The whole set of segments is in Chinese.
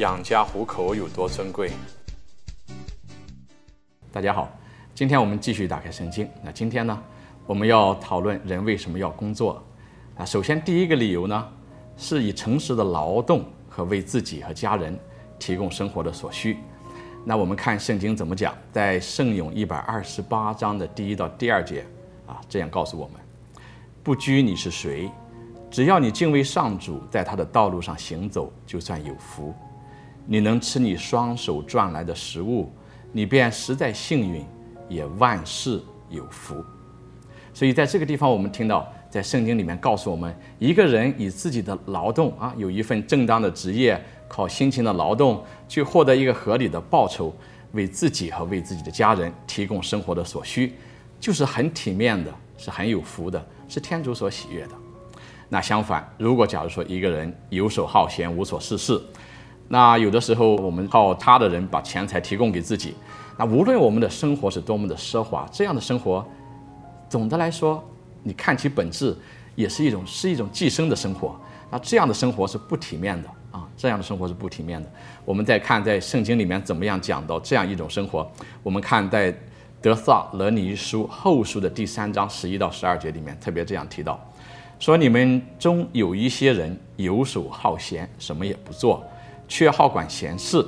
养家糊口有多尊贵？大家好，今天我们继续打开圣经。那今天呢，我们要讨论人为什么要工作。啊，首先第一个理由呢，是以诚实的劳动和为自己和家人提供生活的所需。那我们看圣经怎么讲，在圣咏一百二十八章的第一到第二节啊，这样告诉我们：不拘你是谁。只要你敬畏上主，在他的道路上行走，就算有福。你能吃你双手赚来的食物，你便实在幸运，也万事有福。所以在这个地方，我们听到在圣经里面告诉我们，一个人以自己的劳动啊，有一份正当的职业，靠辛勤的劳动去获得一个合理的报酬，为自己和为自己的家人提供生活的所需，就是很体面的，是很有福的，是天主所喜悦的。那相反，如果假如说一个人游手好闲、无所事事，那有的时候我们靠他的人把钱财提供给自己，那无论我们的生活是多么的奢华，这样的生活，总的来说，你看其本质也是一种是一种寄生的生活。那这样的生活是不体面的啊，这样的生活是不体面的。我们再看在圣经里面怎么样讲到这样一种生活，我们看在德撒罗尼书后书的第三章十一到十二节里面特别这样提到。说你们中有一些人游手好闲，什么也不做，却好管闲事。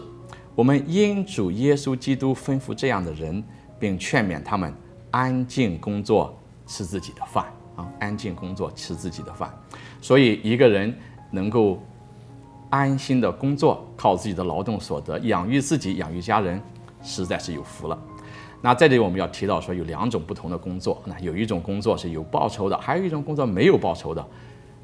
我们因主耶稣基督吩咐这样的人，并劝勉他们安静工作，吃自己的饭啊，安静工作，吃自己的饭。所以一个人能够安心的工作，靠自己的劳动所得养育自己，养育家人，实在是有福了。那在这里我们要提到说，有两种不同的工作。那有一种工作是有报酬的，还有一种工作没有报酬的。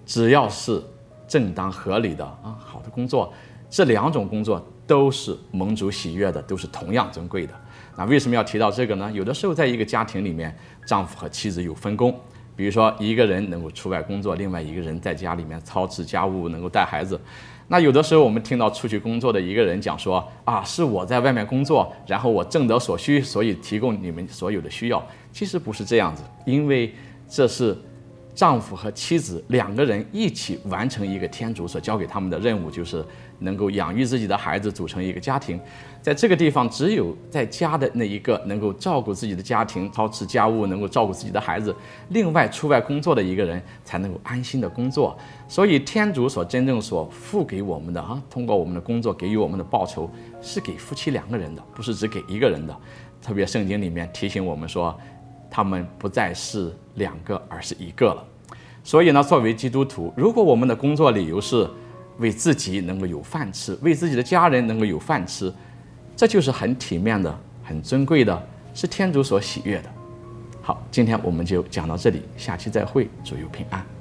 只要是正当合理的啊，好的工作，这两种工作都是蒙主喜悦的，都是同样尊贵的。那为什么要提到这个呢？有的时候在一个家庭里面，丈夫和妻子有分工，比如说一个人能够出外工作，另外一个人在家里面操持家务，能够带孩子。那有的时候，我们听到出去工作的一个人讲说：“啊，是我在外面工作，然后我挣得所需，所以提供你们所有的需要。”其实不是这样子，因为这是丈夫和妻子两个人一起完成一个天主所交给他们的任务，就是能够养育自己的孩子，组成一个家庭。在这个地方，只有在家的那一个能够照顾自己的家庭、操持家务、能够照顾自己的孩子，另外出外工作的一个人才能够安心的工作。所以，天主所真正所付给我们的啊，通过我们的工作给予我们的报酬，是给夫妻两个人的，不是只给一个人的。特别圣经里面提醒我们说，他们不再是两个，而是一个了。所以呢，作为基督徒，如果我们的工作理由是为自己能够有饭吃，为自己的家人能够有饭吃。这就是很体面的、很尊贵的，是天主所喜悦的。好，今天我们就讲到这里，下期再会，祝有平安。